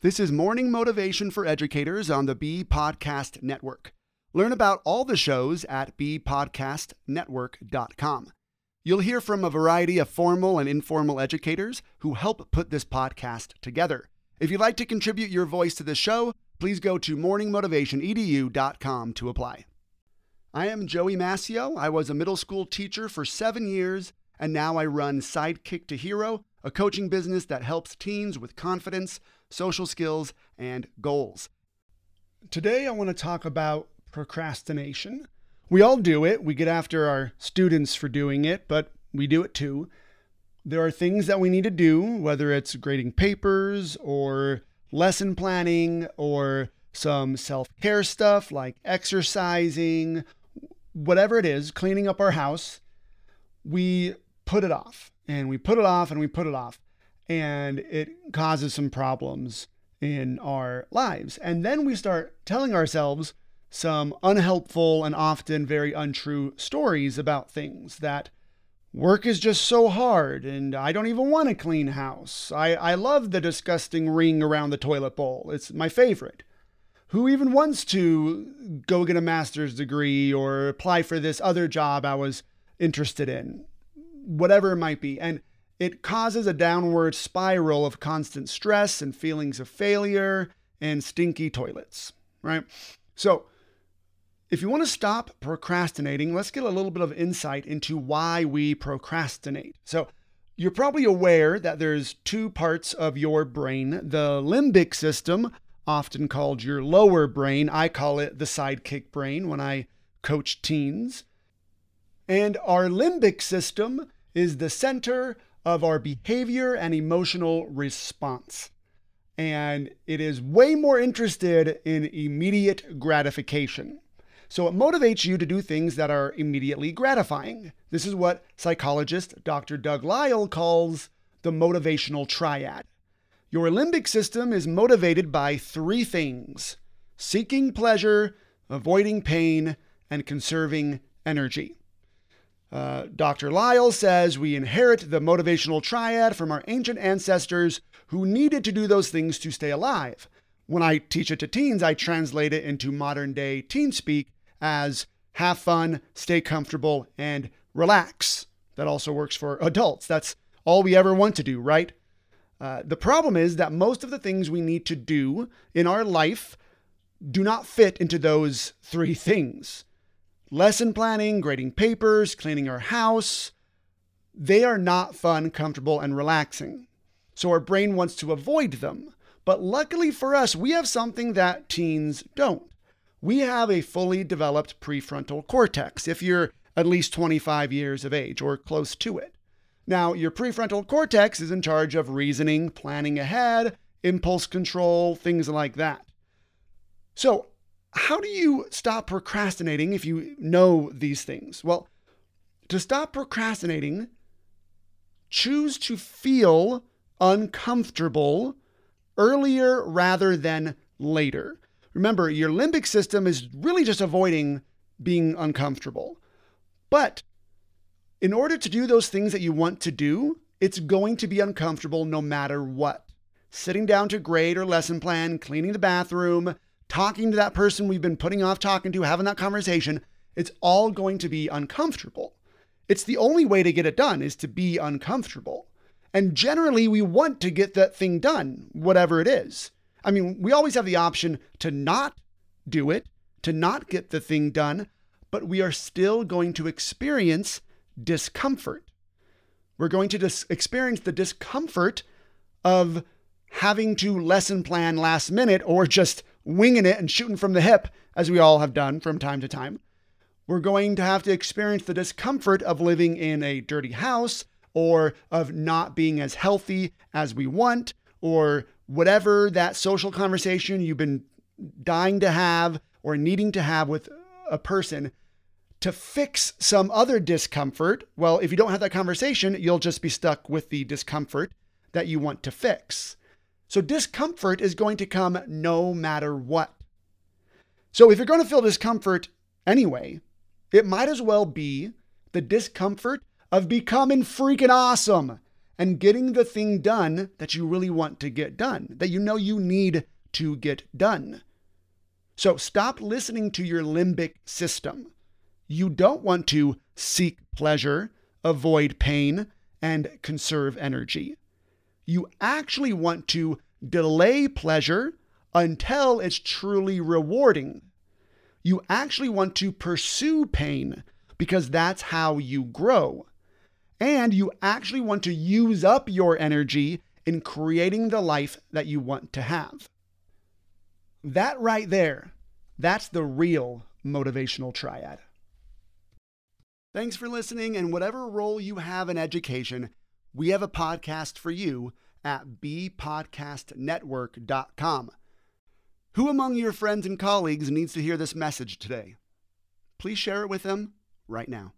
This is Morning Motivation for Educators on the B Podcast Network. Learn about all the shows at bpodcastnetwork.com. You'll hear from a variety of formal and informal educators who help put this podcast together. If you'd like to contribute your voice to the show, please go to morningmotivationedu.com to apply. I am Joey Mascio. I was a middle school teacher for seven years, and now I run Sidekick to Hero, a coaching business that helps teens with confidence social skills, and goals. Today, I want to talk about procrastination. We all do it. We get after our students for doing it, but we do it too. There are things that we need to do, whether it's grading papers or lesson planning or some self care stuff like exercising, whatever it is, cleaning up our house. We put it off and we put it off and we put it off and it causes some problems in our lives. And then we start telling ourselves some unhelpful and often very untrue stories about things that work is just so hard and I don't even want a clean house. I, I love the disgusting ring around the toilet bowl, it's my favorite. Who even wants to go get a master's degree or apply for this other job I was interested in? Whatever it might be. And it causes a downward spiral of constant stress and feelings of failure and stinky toilets, right? So, if you want to stop procrastinating, let's get a little bit of insight into why we procrastinate. So, you're probably aware that there's two parts of your brain, the limbic system, often called your lower brain. I call it the sidekick brain when I coach teens. And our limbic system is the center of our behavior and emotional response. And it is way more interested in immediate gratification. So it motivates you to do things that are immediately gratifying. This is what psychologist Dr. Doug Lisle calls the motivational triad. Your limbic system is motivated by three things seeking pleasure, avoiding pain, and conserving energy. Uh, Dr. Lisle says we inherit the motivational triad from our ancient ancestors who needed to do those things to stay alive. When I teach it to teens, I translate it into modern day teen speak as have fun, stay comfortable, and relax. That also works for adults. That's all we ever want to do, right? Uh, the problem is that most of the things we need to do in our life do not fit into those three things lesson planning, grading papers, cleaning our house, they are not fun, comfortable, and relaxing. So our brain wants to avoid them. But luckily for us, we have something that teens don't. We have a fully developed prefrontal cortex if you're at least 25 years of age or close to it. Now, your prefrontal cortex is in charge of reasoning, planning ahead, impulse control, things like that. So, how do you stop procrastinating if you know these things? Well, to stop procrastinating, choose to feel uncomfortable earlier rather than later. Remember, your limbic system is really just avoiding being uncomfortable. But in order to do those things that you want to do, it's going to be uncomfortable no matter what. Sitting down to grade or lesson plan, cleaning the bathroom, talking to that person we've been putting off talking to, having that conversation, it's all going to be uncomfortable. It's the only way to get it done is to be uncomfortable. And generally, we want to get that thing done, whatever it is. I mean, we always have the option to not do it, to not get the thing done, but we are still going to experience discomfort. We're going to dis- experience the discomfort of having to lesson plan last minute or just winging it and shooting from the hip, as we all have done from time to time. We're going to have to experience the discomfort of living in a dirty house or of not being as healthy as we want or whatever that social conversation you've been dying to have or needing to have with a person to fix some other discomfort. Well, if you don't have that conversation, you'll just be stuck with the discomfort that you want to fix. So discomfort is going to come no matter what. So if you're going to feel discomfort anyway, it might as well be the discomfort of becoming freaking awesome and getting the thing done that you really want to get done, that you know you need to get done. So stop listening to your limbic system. You don't want to seek pleasure, avoid pain, and conserve energy. You actually want to delay pleasure until it's truly rewarding. You actually want to pursue pain because that's how you grow. And you actually want to use up your energy in creating the life that you want to have. That right there, that's the real motivational triad. Thanks for listening, and whatever role you have in education, we have a podcast for you at bpodcastnetwork.com. Who among your friends and colleagues needs to hear this message today? Please share it with them right now.